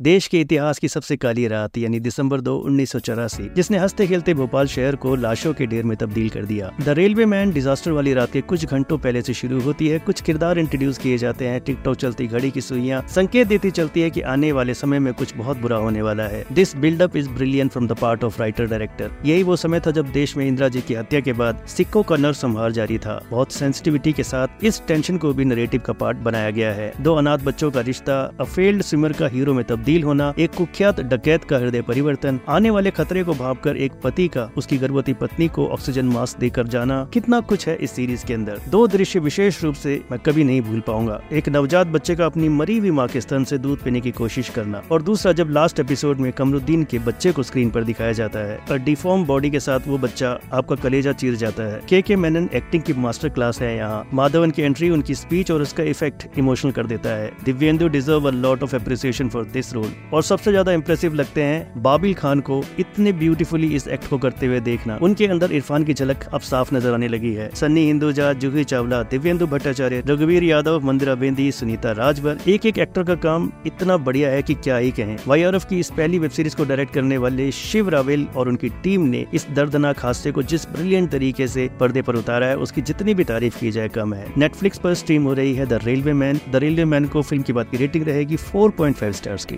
देश के इतिहास की सबसे काली रात, यानी दिसंबर दो, उन्नीस जिसने हँसते खेलते भोपाल शहर को लाशों के ढेर में तब्दील कर दिया। द रेलवे मैन डिजास्टर वाली रात के कुछ घंटों पहले से शुरू होती है। कुछ किरदार इंट्रोड्यूस किए जाते हैं। टिकटॉक चलती घड़ी की सुइयाँ। संकेत देती चलती है कि आने वाले समय में कुछ बहुत बुरा होने वाला है। This buildup is brilliant from the part of writer director यही वो समय था जब देश में इंदिरा जी की हत्या के बाद सिक्कों का नर संहार जारी था। बहुत सेंसिटिविटी के साथ इस टेंशन को भी नरेटिव का पार्ट बनाया गया है। दो अनाथ बच्चों का रिश्ता अफेल्ड स्विमर का हीरो में तब्दील होना एक कुख्यात डकैत का हृदय परिवर्तन, आने वाले खतरे को भापकर एक पति का, उसकी गर्भवती पत्नी को ऑक्सीजन मास्क देकर जाना, कितना कुछ है इस सीरीज़ के अंदर। दो दृश्य विशेष रूप से मैं कभी नहीं भूल पाऊँगा। एक नवजात बच्चे का अपनी मरी हुई माँ के स्तन से दूध पीने की कोशिश करना, और दूसरा जब लास्ट एपिसोड में कमरुद्दीन के बच्चे को स्क्रीन पर दिखाया जाता है, और डिफॉर्म बॉडी के साथ वो बच्चा आपका कलेजा चीर जाता है। के के मेनन एक्टिंग की मास्टर क्लास है यहाँ। माधवन की एंट्री उनकी स्पीच और उसका इफ़ेक्ट इमोशनल कर देता है। Divyendu deserve a lot of appreciation for this role. और सबसे ज़्यादा इम्प्रेसिव लगते हैं बाबिल खान को इतने ब्यूटीफुली इस एक्ट को करते हुए देखना। उनके अंदर इरफान की झलक अब साफ़ नज़र आने लगी है। सन्नी हिंदुजा, जूही चावला, दिव्येंदु भट्टाचार्य, रघुवीर यादव, मंदिरा बेंदी, सुनीता राजभर एक एक एक्टर का काम इतना बढ़िया है की क्या ही कहें। वाई आर एफ़ की इस पहली वेब सीरीज़ को डायरेक्ट करने वाले शिव रावेल और उनकी टीम ने इस दर्दनाक हादसे को जिस ब्रिलियंट तरीके से पर्दे पर उतारा है, उसकी जितनी भी तारीफ़ की जाए कम है। नेटफ्लिक्स पर स्ट्रीम हो रही है The Railway Men The Railway Men को फ़िल्म की बात की रेटिंग रहेगी 4.5 स्टार्स की।